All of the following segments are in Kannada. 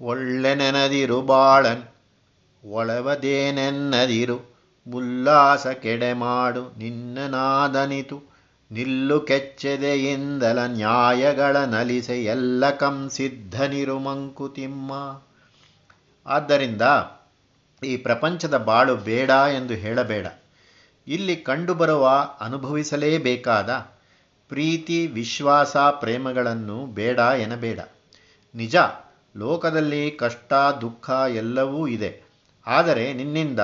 ಒಳ್ಳೆ ನೆನದಿರು ಬಾಳನ್ ಒಳವದೇನೆನ್ನದಿರು ಉಲ್ಲಾಸ ಕೆಡೆಮಾಡು ನಿನ್ನ ನಾದನಿತು, ನಿಲ್ಲು ಕೆಚ್ಚೆದೆಯಿಂದಲ ನ್ಯಾಯಗಳ ನಲಿಸೆ ಎಲ್ಲ ಕಂಸಿದ್ಧನಿರು ಮಂಕುತಿಮ್ಮ. ಆದ್ದರಿಂದ ಈ ಪ್ರಪಂಚದ ಬಾಳು ಬೇಡ ಎಂದು ಹೇಳಬೇಡ. ಇಲ್ಲಿ ಕಂಡುಬರುವ ಅನುಭವಿಸಲೇಬೇಕಾದ ಪ್ರೀತಿ, ವಿಶ್ವಾಸ, ಪ್ರೇಮಗಳನ್ನು ಬೇಡ ಎನಬೇಡ ನಿಜ ಲೋಕದಲ್ಲಿ ಕಷ್ಟ, ದುಃಖ ಎಲ್ಲವೂ ಇದೆ. ಆದರೆ ನಿನ್ನಿಂದ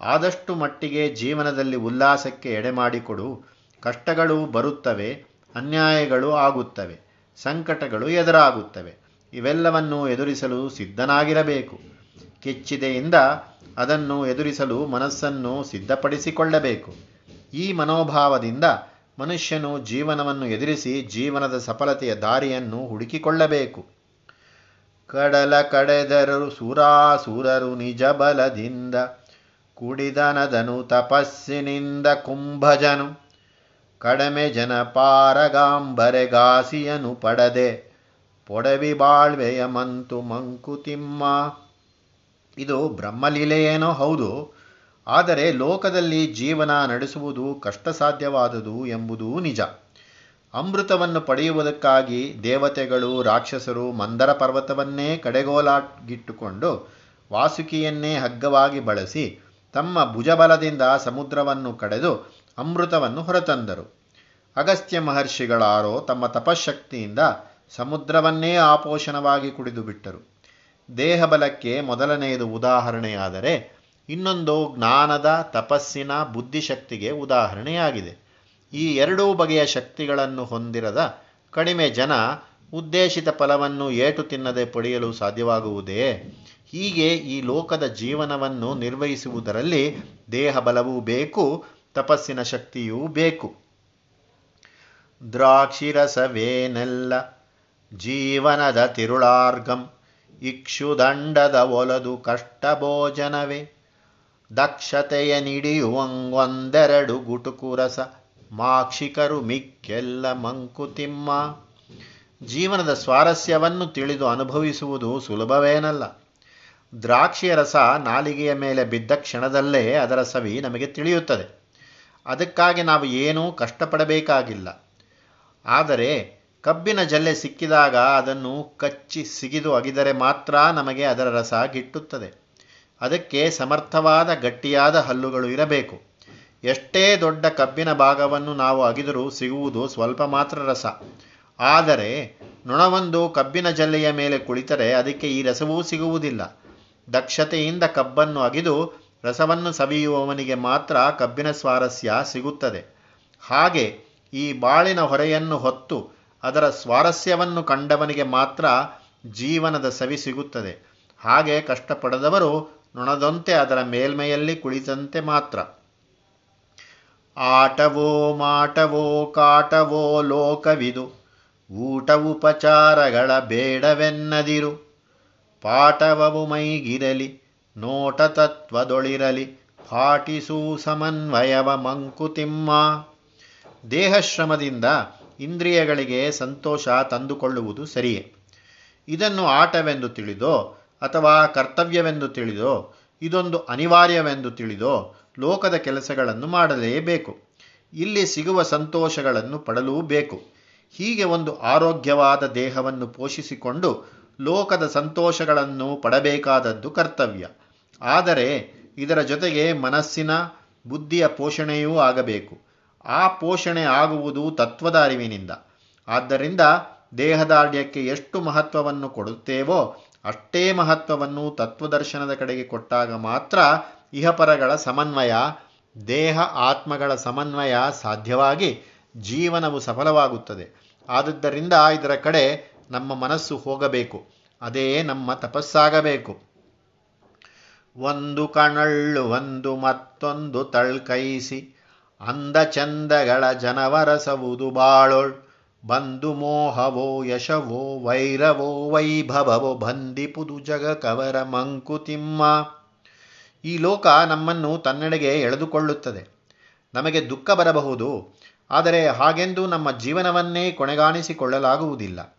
ಆದಷ್ಟು ಮಟ್ಟಿಗೆ ಜೀವನದಲ್ಲಿ ಉಲ್ಲಾಸಕ್ಕೆ ಎಡೆಮಾಡಿಕೊಡು. ಕಷ್ಟಗಳು ಬರುತ್ತವೆ, ಅನ್ಯಾಯಗಳು ಆಗುತ್ತವೆ, ಸಂಕಟಗಳು ಎದುರಾಗುತ್ತವೆ. ಇವೆಲ್ಲವನ್ನು ಎದುರಿಸಲು ಸಿದ್ಧನಾಗಿರಬೇಕು. ಕೆಚ್ಚಿದೆಯಿಂದ ಅದನ್ನು ಎದುರಿಸಲು ಮನಸ್ಸನ್ನು ಸಿದ್ಧಪಡಿಸಿಕೊಳ್ಳಬೇಕು. ಈ ಮನೋಭಾವದಿಂದ ಮನುಷ್ಯನು ಜೀವನವನ್ನು ಎದುರಿಸಿ ಜೀವನದ ಸಫಲತೆಯ ದಾರಿಯನ್ನು ಹುಡುಕಿಕೊಳ್ಳಬೇಕು. ಕಡಲ ಕಡೆದರು ಸುರಾಸುರರು ನಿಜ ಬಲದಿಂದ ಕುಡಿದನದನು ತಪಸ್ಸಿನಿಂದ ಕುಂಭಜನು. ಕಡಮೆ ಜನ ಪಾರಗಾಂಬರೆಗಾಸಿಯನು ಪಡದೆ, ಪೊಡವಿ ಬಾಳ್ವೆಯ ಮಂತು ಮಂಕುತಿಮ್ಮ. ಇದು ಬ್ರಹ್ಮಲೀಲೆಯೇನೋ ಹೌದು, ಆದರೆ ಲೋಕದಲ್ಲಿ ಜೀವನ ನಡೆಸುವುದು ಕಷ್ಟ ಸಾಧ್ಯವಾದುದು ಎಂಬುದೂ ನಿಜ. ಅಮೃತವನ್ನು ಪಡೆಯುವುದಕ್ಕಾಗಿ ದೇವತೆಗಳು, ರಾಕ್ಷಸರು ಮಂದರ ಪರ್ವತವನ್ನೇ ಕಡೆಗೋಲಾಗಿಟ್ಟುಕೊಂಡು ವಾಸುಕಿಯನ್ನೇ ಹಗ್ಗವಾಗಿ ಬಳಸಿ ತಮ್ಮ ಭುಜಬಲದಿಂದ ಸಮುದ್ರವನ್ನು ಕಡೆದು ಅಮೃತವನ್ನು ಹೊರತಂದರು. ಅಗಸ್ತ್ಯ ಮಹರ್ಷಿಗಳಾರೋ ತಮ್ಮ ತಪಶಕ್ತಿಯಿಂದ ಸಮುದ್ರವನ್ನೇ ಆಪೋಷಣವಾಗಿ ಕುಡಿದು ಬಿಟ್ಟರು. ದೇಹಬಲಕ್ಕೆ ಮೊದಲನೆಯದು ಉದಾಹರಣೆಯಾದರೆ ಇನ್ನೊಂದು ಜ್ಞಾನದ, ತಪಸ್ಸಿನ, ಬುದ್ಧಿಶಕ್ತಿಗೆ ಉದಾಹರಣೆಯಾಗಿದೆ. ಈ ಎರಡೂ ಬಗೆಯ ಶಕ್ತಿಗಳನ್ನು ಹೊಂದಿರದ ಕಡಿಮೆ ಜನ ಉದ್ದೇಶಿತ ಫಲವನ್ನು ಏಟು ತಿನ್ನದೆ ಪಡೆಯಲು ಸಾಧ್ಯವಾಗುವುದೇ? ಹೀಗೆ ಈ ಲೋಕದ ಜೀವನವನ್ನು ನಿರ್ವಹಿಸುವುದರಲ್ಲಿ ದೇಹ ಬಲವೂ ಬೇಕು, ತಪಸ್ಸಿನ ಶಕ್ತಿಯೂ ಬೇಕು. ದ್ರಾಕ್ಷಿರಸವೇನೆಲ್ಲ ಜೀವನದ ತಿರುಳಾರ್ಗಂ ಇಕ್ಷುದಂಡದ ಒಲದು ಕಷ್ಟ ಭೋಜನವೇ ದಕ್ಷತೆಯ ನಿಡಿಯುವಂಗೊಂದೆರಡು ಗುಟುಕುರಸ ಮಾಕ್ಷಿಕರು ಮಿಕ್ಕೆಲ್ಲ ಮಂಕುತಿಮ್ಮ. ಜೀವನದ ಸ್ವಾರಸ್ಯವನ್ನು ತಿಳಿದು ಅನುಭವಿಸುವುದು ಸುಲಭವೇನಲ್ಲ. ದ್ರಾಕ್ಷಿಯ ರಸ ನಾಲಿಗೆಯ ಮೇಲೆ ಬಿದ್ದ ಕ್ಷಣದಲ್ಲೇ ಅದರ ಸವಿ ನಮಗೆ ತಿಳಿಯುತ್ತದೆ. ಅದಕ್ಕಾಗಿ ನಾವು ಏನೂ ಕಷ್ಟಪಡಬೇಕಾಗಿಲ್ಲ. ಆದರೆ ಕಬ್ಬಿನ ಜಲ್ಲೆ ಸಿಕ್ಕಿದಾಗ ಅದನ್ನು ಕಚ್ಚಿ ಸಿಗಿದು ಅಗಿದರೆ ಮಾತ್ರ ನಮಗೆ ಅದರ ರಸ ಗಿಟ್ಟುತ್ತದೆ. ಅದಕ್ಕೆ ಸಮರ್ಥವಾದ ಗಟ್ಟಿಯಾದ ಹಲ್ಲುಗಳು ಇರಬೇಕು. ಎಷ್ಟೇ ದೊಡ್ಡ ಕಬ್ಬಿನ ಭಾಗವನ್ನು ನಾವು ಅಗಿದರೂ ಸಿಗುವುದು ಸ್ವಲ್ಪ ಮಾತ್ರ ರಸ. ಆದರೆ ನೊಣವೊಂದು ಕಬ್ಬಿನ ಜಲ್ಲೆಯ ಮೇಲೆ ಕುಳಿತರೆ ಅದಕ್ಕೆ ಈ ರಸವೂ ಸಿಗುವುದಿಲ್ಲ. ದಕ್ಷತೆಯಿಂದ ಕಬ್ಬನ್ನು ಅಗಿದು ರಸವನ್ನು ಸವಿಯುವವನಿಗೆ ಮಾತ್ರ ಕಬ್ಬಿನ ಸ್ವಾರಸ್ಯ ಸಿಗುತ್ತದೆ. ಹಾಗೆ ಈ ಬಾಳಿನ ಹೊರೆಯನ್ನು ಹೊತ್ತು ಅದರ ಸ್ವಾರಸ್ಯವನ್ನು ಕಂಡವನಿಗೆ ಮಾತ್ರ ಜೀವನದ ಸವಿ ಸಿಗುತ್ತದೆ. ಹಾಗೆ ಕಷ್ಟಪಡದವರು ನೊಣದಂತೆ ಅದರ ಮೇಲ್ಮೆಯಲ್ಲಿ ಕುಳಿತಂತೆ ಮಾತ್ರ. ಆಟವೋ ಮಾಟವೋ ಕಾಟವೋ ಲೋಕವಿದು ಊಟ ಉಪಚಾರಗಳ ಬೇಡವೆನ್ನದಿರು. ಪಾಠವವು ಮೈಗಿರಲಿ, ನೋಟ ತತ್ವದೊಳಿರಲಿ ಪಾಟಿಸು ಸಮನ್ವಯವ ಮಂಕುತಿಮ್ಮ ದೇಹಶ್ರಮದಿಂದ ಇಂದ್ರಿಯಗಳಿಗೆ ಸಂತೋಷ ತಂದುಕೊಳ್ಳುವುದು ಸರಿಯೇ. ಇದನ್ನು ಆಟವೆಂದು ತಿಳಿದೋ ಅಥವಾ ಕರ್ತವ್ಯವೆಂದು ತಿಳಿದೋ ಇದೊಂದು ಅನಿವಾರ್ಯವೆಂದು ತಿಳಿದೋ ಲೋಕದ ಕೆಲಸಗಳನ್ನು ಮಾಡಲೇಬೇಕು. ಇಲ್ಲಿ ಸಿಗುವ ಸಂತೋಷಗಳನ್ನು ಪಡಲೂ ಬೇಕು ಹೀಗೆ ಒಂದು ಆರೋಗ್ಯವಾದ ದೇಹವನ್ನು ಪೋಷಿಸಿಕೊಂಡು ಲೋಕದ ಸಂತೋಷಗಳನ್ನು ಪಡಬೇಕಾದದ್ದು ಕರ್ತವ್ಯ. ಆದರೆ ಇದರ ಜೊತೆಗೆ ಮನಸ್ಸಿನ ಬುದ್ಧಿಯ ಪೋಷಣೆಯೂ ಆಗಬೇಕು. ಆ ಪೋಷಣೆ ಆಗುವುದು ತತ್ವದ ಅರಿವಿನಿಂದ. ಆದ್ದರಿಂದ ದೇಹದಾರ್ಢ್ಯಕ್ಕೆ ಎಷ್ಟು ಮಹತ್ವವನ್ನು ಕೊಡುತ್ತೇವೋ ಅಷ್ಟೇ ಮಹತ್ವವನ್ನು ತತ್ವದರ್ಶನದ ಕಡೆಗೆ ಕೊಟ್ಟಾಗ ಮಾತ್ರ ಇಹಪರಗಳ ಸಮನ್ವಯ, ದೇಹ ಆತ್ಮಗಳ ಸಮನ್ವಯ ಸಾಧ್ಯವಾಗಿ ಜೀವನವು ಸಫಲವಾಗುತ್ತದೆ. ಆದುದರಿಂದ ಇದರ ಕಡೆ ನಮ್ಮ ಮನಸ್ಸು ಹೋಗಬೇಕು. ಅದೇ ನಮ್ಮ ತಪಸ್ಸಾಗಬೇಕು. ಒಂದು ಕಣಳ್ಳು, ಒಂದು ಮತ್ತೊಂದು ತಳ್ಕೈಸಿ, ಅಂದ ಚಂದಗಳ ಜನವರಸವುದು ಬಾಳೋಳ್. ಬಂದು ಮೋಹವೋ ಯಶವೋ ವೈರವೋ ವೈಭವವೋ ಬಂದಿಪುದು ಜಗ ಕವರ ಮಂಕುತಿಮ್ಮ ಈ ಲೋಕ ನಮ್ಮನ್ನು ತನ್ನೆಡೆಗೆ ಎಳೆದುಕೊಳ್ಳುತ್ತದೆ. ನಮಗೆ ದುಃಖ ಬರಬಹುದು. ಆದರೆ ಹಾಗೆಂದು ನಮ್ಮ ಜೀವನವನ್ನೇ ಕೊನೆಗಾಣಿಸಿಕೊಳ್ಳಲಾಗುವುದಿಲ್ಲ.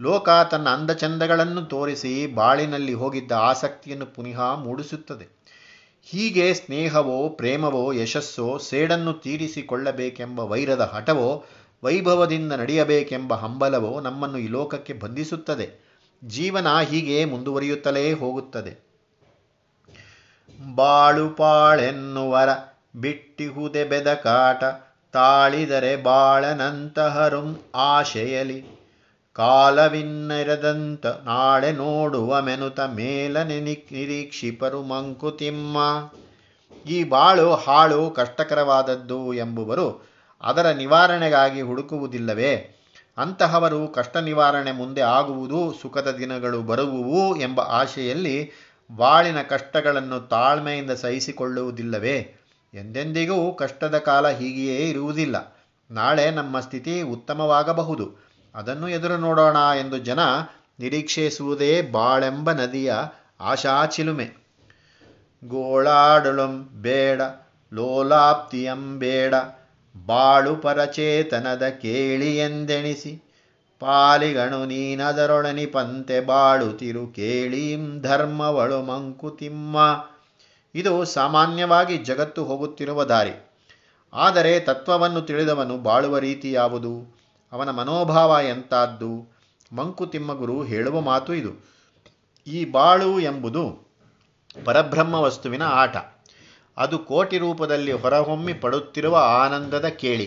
ಲೋಕ ತನ್ನ ಅಂದಚಂದಗಳನ್ನು ತೋರಿಸಿ ಬಾಳಿನಲ್ಲಿ ಹೋಗಿದ್ದ ಆಸಕ್ತಿಯನ್ನು ಪುನಃ ಮೂಡಿಸುತ್ತದೆ. ಹೀಗೆ ಸ್ನೇಹವೋ ಪ್ರೇಮವೋ ಯಶಸ್ಸೋ ಸೇಡನ್ನು ತೀರಿಸಿಕೊಳ್ಳಬೇಕೆಂಬ ವೈರದ ಹಠವೋ ವೈಭವದಿಂದ ನಡೆಯಬೇಕೆಂಬ ಹಂಬಲವು ನಮ್ಮನ್ನು ಈ ಲೋಕಕ್ಕೆ ಬಂಧಿಸುತ್ತದೆ. ಜೀವನ ಹೀಗೆ ಮುಂದುವರಿಯುತ್ತಲೇ ಹೋಗುತ್ತದೆ. ಬಾಳುಪಾಳೆನ್ನುವರ ಬಿಟ್ಟಿಹುದೆ ಬೆದಕಾಟ ತಾಳಿದರೆ ಬಾಳನಂತಹರುಂ ಆಶೆಯಲಿ. ಕಾಲವಿನ್ನೆರೆದಂತ ನಾಳೆ ನೋಡುವ ಮೆನುತ ಮೇಲನೆ ನಿರೀಕ್ಷಿಪರು ಮಂಕುತಿಮ್ಮ. ಈ ಬಾಳು ಹಾಳು ಕಷ್ಟಕರವಾದದ್ದು ಎಂಬುವರು ಅದರ ನಿವಾರಣೆಗಾಗಿ ಹುಡುಕುವುದಿಲ್ಲವೇ? ಅಂತಹವರು ಕಷ್ಟ ನಿವಾರಣೆ ಮುಂದೆ ಆಗುವುದು, ಸುಖದ ದಿನಗಳು ಬರುವುವು ಎಂಬ ಆಶೆಯಲ್ಲಿ ಬಾಳಿನ ಕಷ್ಟಗಳನ್ನು ತಾಳ್ಮೆಯಿಂದ ಸಹಿಸಿಕೊಳ್ಳುವುದಿಲ್ಲವೇ? ಎಂದೆಂದಿಗೂ ಕಷ್ಟದ ಕಾಲ ಹೀಗೆಯೇ ಇರುವುದಿಲ್ಲ. ನಾಳೆ ನಮ್ಮ ಸ್ಥಿತಿ ಉತ್ತಮವಾಗಬಹುದು. ಅದನ್ನು ಎದುರು ನೋಡೋಣ ಎಂದು ಜನ ನಿರೀಕ್ಷಿಸುವುದೇ ಬಾಳೆಂಬ ನದಿಯ ಆಶಾಚಿಲುಮೆ. ಗೋಳಾಡಳುಂ ಬೇಡ, ಲೋಲಾಪ್ತಿಯಂ ಬೇಡ ಬಾಳು ಪರಚೇತನದ ಕೇಳಿ ಎಂದೆಣಿಸಿ, ಪಾಲಿಗಣು ನೀನದರೊಳನಿ ಪಂತೆ ಬಾಳುತಿರು ಕೇಳೀಂ ಧರ್ಮವಳು ಮಂಕುತಿಮ್ಮ. ಇದು ಸಾಮಾನ್ಯವಾಗಿ ಜಗತ್ತು ಹೋಗುತ್ತಿರುವ ದಾರಿ. ಆದರೆ ತತ್ವವನ್ನು ತಿಳಿದವನು ಬಾಳುವ ರೀತಿ ಯಾವುದು ಅವನ ಮನೋಭಾವ ಮಂಕುತಿಮ್ಮ ಗುರು ಹೇಳುವ ಮಾತು ಇದು. ಈ ಬಾಳು ಎಂಬುದು ಪರಬ್ರಹ್ಮ ವಸ್ತುವಿನ ಆಟ. ಅದು ಕೋಟಿ ರೂಪದಲ್ಲಿ ಹೊರಹೊಮ್ಮಿ ಪಡುತ್ತಿರುವ ಆನಂದದ ಕೇಳಿ.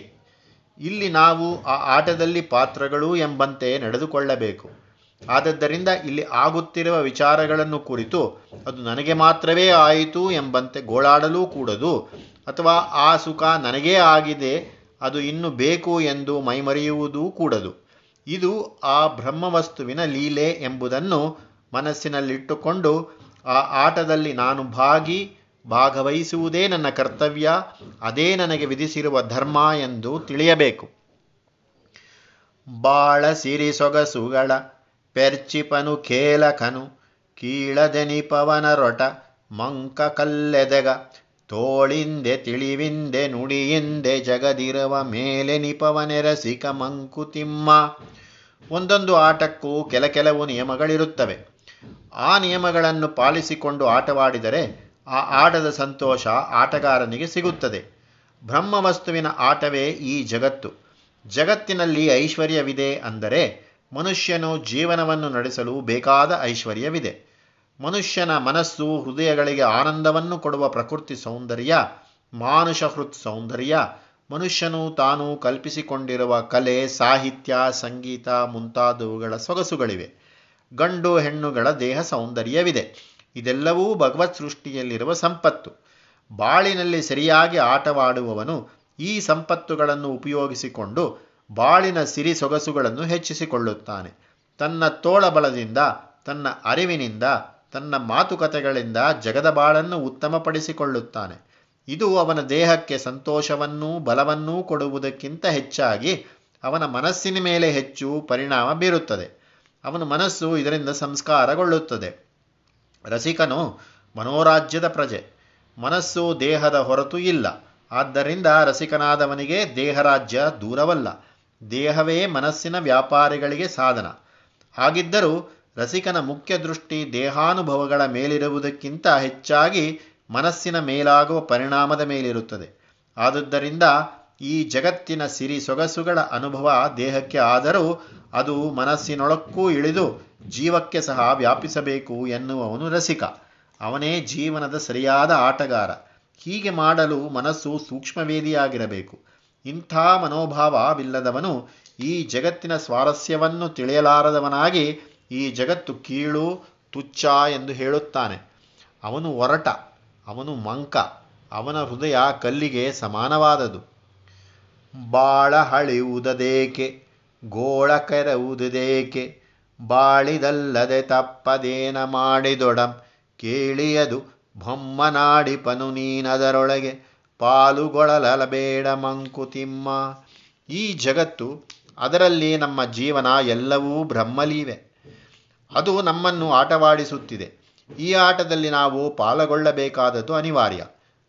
ಇಲ್ಲಿ ನಾವು ಆ ಆಟದಲ್ಲಿ ಪಾತ್ರಗಳು ಎಂಬಂತೆ ನಡೆದುಕೊಳ್ಳಬೇಕು. ಆದದ್ದರಿಂದ ಇಲ್ಲಿ ಆಗುತ್ತಿರುವ ವಿಚಾರಗಳನ್ನು ಕುರಿತು ಅದು ನನಗೆ ಮಾತ್ರವೇ ಆಯಿತು ಎಂಬಂತೆ ಗೋಳಾಡಲೂ ಕೂಡದು, ಅಥವಾ ಆ ಸುಖ ನನಗೇ ಆಗಿದೆ, ಅದು ಇನ್ನು ಬೇಕು ಎಂದು ಮೈಮರೆಯುವುದೂ ಕೂಡದು. ಇದು ಆ ಬ್ರಹ್ಮವಸ್ತುವಿನ ಲೀಲೆ ಎಂಬುದನ್ನು ಮನಸ್ಸಿನಲ್ಲಿಟ್ಟುಕೊಂಡು ಆ ಆಟದಲ್ಲಿ ನಾನು ಭಾಗಿ ಭಾಗವಹಿಸುವುದೇ ನನ್ನ ಕರ್ತವ್ಯ, ಅದೇ ನನಗೆ ವಿಧಿಸಿರುವ ಧರ್ಮ ಎಂದು ತಿಳಿಯಬೇಕು. ಬಾಳ ಸಿರಿ ಸೊಗಸುಗಳ, ಪೆರ್ಚಿಪನು ಖೇಲಕನು ರೊಟ, ಮಂಕ ಕಲ್ಲೆದೆಗ, ತೋಳಿಂದೆ ತಿಳಿವಿಂದೆ ನುಡಿಯಿಂದೆ ಜಗದಿರುವ ಮೇಲೆ ನಿಪವನೆರಸಿಕ ಮಂಕುತಿಮ್ಮ. ಒಂದೊಂದು ಆಟಕ್ಕೂ ಕೆಲ ಕೆಲವು ನಿಯಮಗಳಿರುತ್ತವೆ. ಆ ನಿಯಮಗಳನ್ನು ಪಾಲಿಸಿಕೊಂಡು ಆಟವಾಡಿದರೆ ಆ ಆಟದ ಸಂತೋಷ ಆಟಗಾರನಿಗೆ ಸಿಗುತ್ತದೆ. ಬ್ರಹ್ಮ ವಸ್ತುವಿನ ಆಟವೇ ಈ ಜಗತ್ತು. ಜಗತ್ತಿನಲ್ಲಿ ಐಶ್ವರ್ಯವಿದೆ ಅಂದರೆ ಮನುಷ್ಯನು ಜೀವನವನ್ನು ನಡೆಸಲು ಬೇಕಾದ ಐಶ್ವರ್ಯವಿದೆ. ಮನುಷ್ಯನ ಮನಸ್ಸು ಹೃದಯಗಳಿಗೆ ಆನಂದವನ್ನು ಕೊಡುವ ಪ್ರಕೃತಿ ಸೌಂದರ್ಯ, ಮಾನುಷ ಹೃತ್ ಸೌಂದರ್ಯ, ಮನುಷ್ಯನು ತಾನು ಕಲ್ಪಿಸಿಕೊಂಡಿರುವ ಕಲೆ, ಸಾಹಿತ್ಯ, ಸಂಗೀತ ಮುಂತಾದವುಗಳ ಸೊಗಸುಗಳಿವೆ. ಗಂಡು ಹೆಣ್ಣುಗಳ ದೇಹ ಸೌಂದರ್ಯವಿದೆ. ಇದೆಲ್ಲವೂ ಭಗವತ್ ಸೃಷ್ಟಿಯಲ್ಲಿರುವ ಸಂಪತ್ತು. ಬಾಳಿನಲ್ಲಿ ಸರಿಯಾಗಿ ಆಟವಾಡುವವನು ಈ ಸಂಪತ್ತುಗಳನ್ನು ಉಪಯೋಗಿಸಿಕೊಂಡು ಬಾಳಿನ ಸಿರಿ ಸೊಗಸುಗಳನ್ನು ಹೆಚ್ಚಿಸಿಕೊಳ್ಳುತ್ತಾನೆ. ತನ್ನ ತೋಳಬಲದಿಂದ ತನ್ನ ಅರಿವಿನಿಂದ, ತನ್ನ ಮಾತುಕತೆಗಳಿಂದ ಜಗದ ಬಾಳನ್ನು ಉತ್ತಮಪಡಿಸಿಕೊಳ್ಳುತ್ತಾನೆ. ಇದು ಅವನ ದೇಹಕ್ಕೆ ಸಂತೋಷವನ್ನೂ ಬಲವನ್ನೂ ಕೊಡುವುದಕ್ಕಿಂತ ಹೆಚ್ಚಾಗಿ ಅವನ ಮನಸ್ಸಿನ ಮೇಲೆ ಹೆಚ್ಚು ಪರಿಣಾಮ ಬೀರುತ್ತದೆ. ಅವನ ಮನಸ್ಸು ಇದರಿಂದ ಸಂಸ್ಕಾರಗೊಳ್ಳುತ್ತದೆ. ರಸಿಕನು ಮನೋರಾಜ್ಯದ ಪ್ರಜೆ. ಮನಸ್ಸು ದೇಹದ ಹೊರತು ಇಲ್ಲ. ಆದ್ದರಿಂದ ರಸಿಕನಾದವನಿಗೆ ದೇಹರಾಜ್ಯ ದೂರವಲ್ಲ. ದೇಹವೇ ಮನಸ್ಸಿನ ವ್ಯಾಪಾರಿಗಳಿಗೆ ಸಾಧನ. ಹಾಗಿದ್ದರೂ ರಸಿಕನ ಮುಖ್ಯ ದೃಷ್ಟಿ ದೇಹಾನುಭವಗಳ ಮೇಲಿರುವುದಕ್ಕಿಂತ ಹೆಚ್ಚಾಗಿ ಮನಸ್ಸಿನ ಮೇಲಾಗುವ ಪರಿಣಾಮದ ಮೇಲಿರುತ್ತದೆ. ಆದುದರಿಂದ ಈ ಜಗತ್ತಿನ ಸಿರಿ ಸೊಗಸುಗಳ ಅನುಭವ ದೇಹಕ್ಕೆ ಆದರೂ ಅದು ಮನಸ್ಸಿನೊಳಕ್ಕೂ ಇಳಿದು ಜೀವಕ್ಕೆ ಸಹ ವ್ಯಾಪಿಸಬೇಕು ಎನ್ನುವವನು ರಸಿಕ. ಅವನೇ ಜೀವನದ ಸರಿಯಾದ ಆಟಗಾರ. ಹೀಗೆ ಮಾಡಲು ಮನಸ್ಸು ಸೂಕ್ಷ್ಮವೇದಿಯಾಗಿರಬೇಕು. ಇಂಥ ಮನೋಭಾವವಿಲ್ಲದವನು ಈ ಜಗತ್ತಿನ ಸ್ವಾರಸ್ಯವನ್ನು ತಿಳಿಯಲಾರದವನಾಗಿ ಈ ಜಗತ್ತು ಕೀಳು, ತುಚ್ಛ ಎಂದು ಹೇಳುತ್ತಾನೆ. ಅವನು ಒರಟ, ಅವನು ಮಂಕ, ಅವನ ಹೃದಯ ಕಲ್ಲಿಗೆ ಸಮಾನವಾದದು. ಬಾಳ ಹಳಿಯುವುದೇಕೆ ಗೋಳ ಕೆರವುದೇಕೆ ಬಾಳಿದಲ್ಲದೆ ತಪ್ಪದೇನ ಮಾಡಿದೊಡಂ. ಕೇಳಿಯದು ಬೊಮ್ಮನಾಡಿಪನು ನೀನದರೊಳಗೆ. ಪಾಲುಗೊಳ್ಳಲಬೇಡ ಮಂಕುತಿಮ್ಮ. ಈ ಜಗತ್ತು, ಅದರಲ್ಲಿ ನಮ್ಮ ಜೀವನ ಎಲ್ಲವೂ ಬ್ರಹ್ಮಲೀವೆ. ಅದು ನಮ್ಮನ್ನು ಆಟವಾಡಿಸುತ್ತಿದೆ. ಈ ಆಟದಲ್ಲಿ ನಾವು ಪಾಲಗೊಳ್ಳಬೇಕಾದದ್ದು ಅನಿವಾರ್ಯ.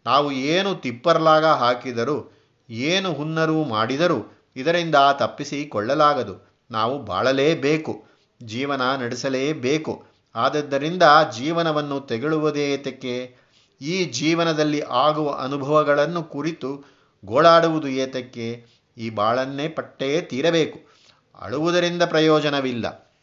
ನಾವು ಏನು ತಿಪ್ಪರ್ಲಾಗ ಹಾಕಿದರೂ, ಏನು ಹುನ್ನರು ಮಾಡಿದರೂ ಇದರಿಂದ ತಪ್ಪಿಸಿಕೊಳ್ಳಲಾಗದು. ನಾವು ಬಾಳಲೇಬೇಕು. ಜೀವನ ನಡೆಸಲೇಬೇಕು. ಆದದ್ದರಿಂದ ಜೀವನವನ್ನು ತೆಗಳುವುದೇ ಏತಕ್ಕೆ? ಈ ಜೀವನದಲ್ಲಿ ಆಗುವ ಅನುಭವಗಳನ್ನು ಕುರಿತು ಗೋಳಾಡುವುದು ಏತಕ್ಕೆ? ಈ ಬಾಳನ್ನೇ ಪಟ್ಟೇ ತೀರಬೇಕು. ಅಳುವುದರಿಂದ ಪ್ರಯೋಜನವಿಲ್ಲ.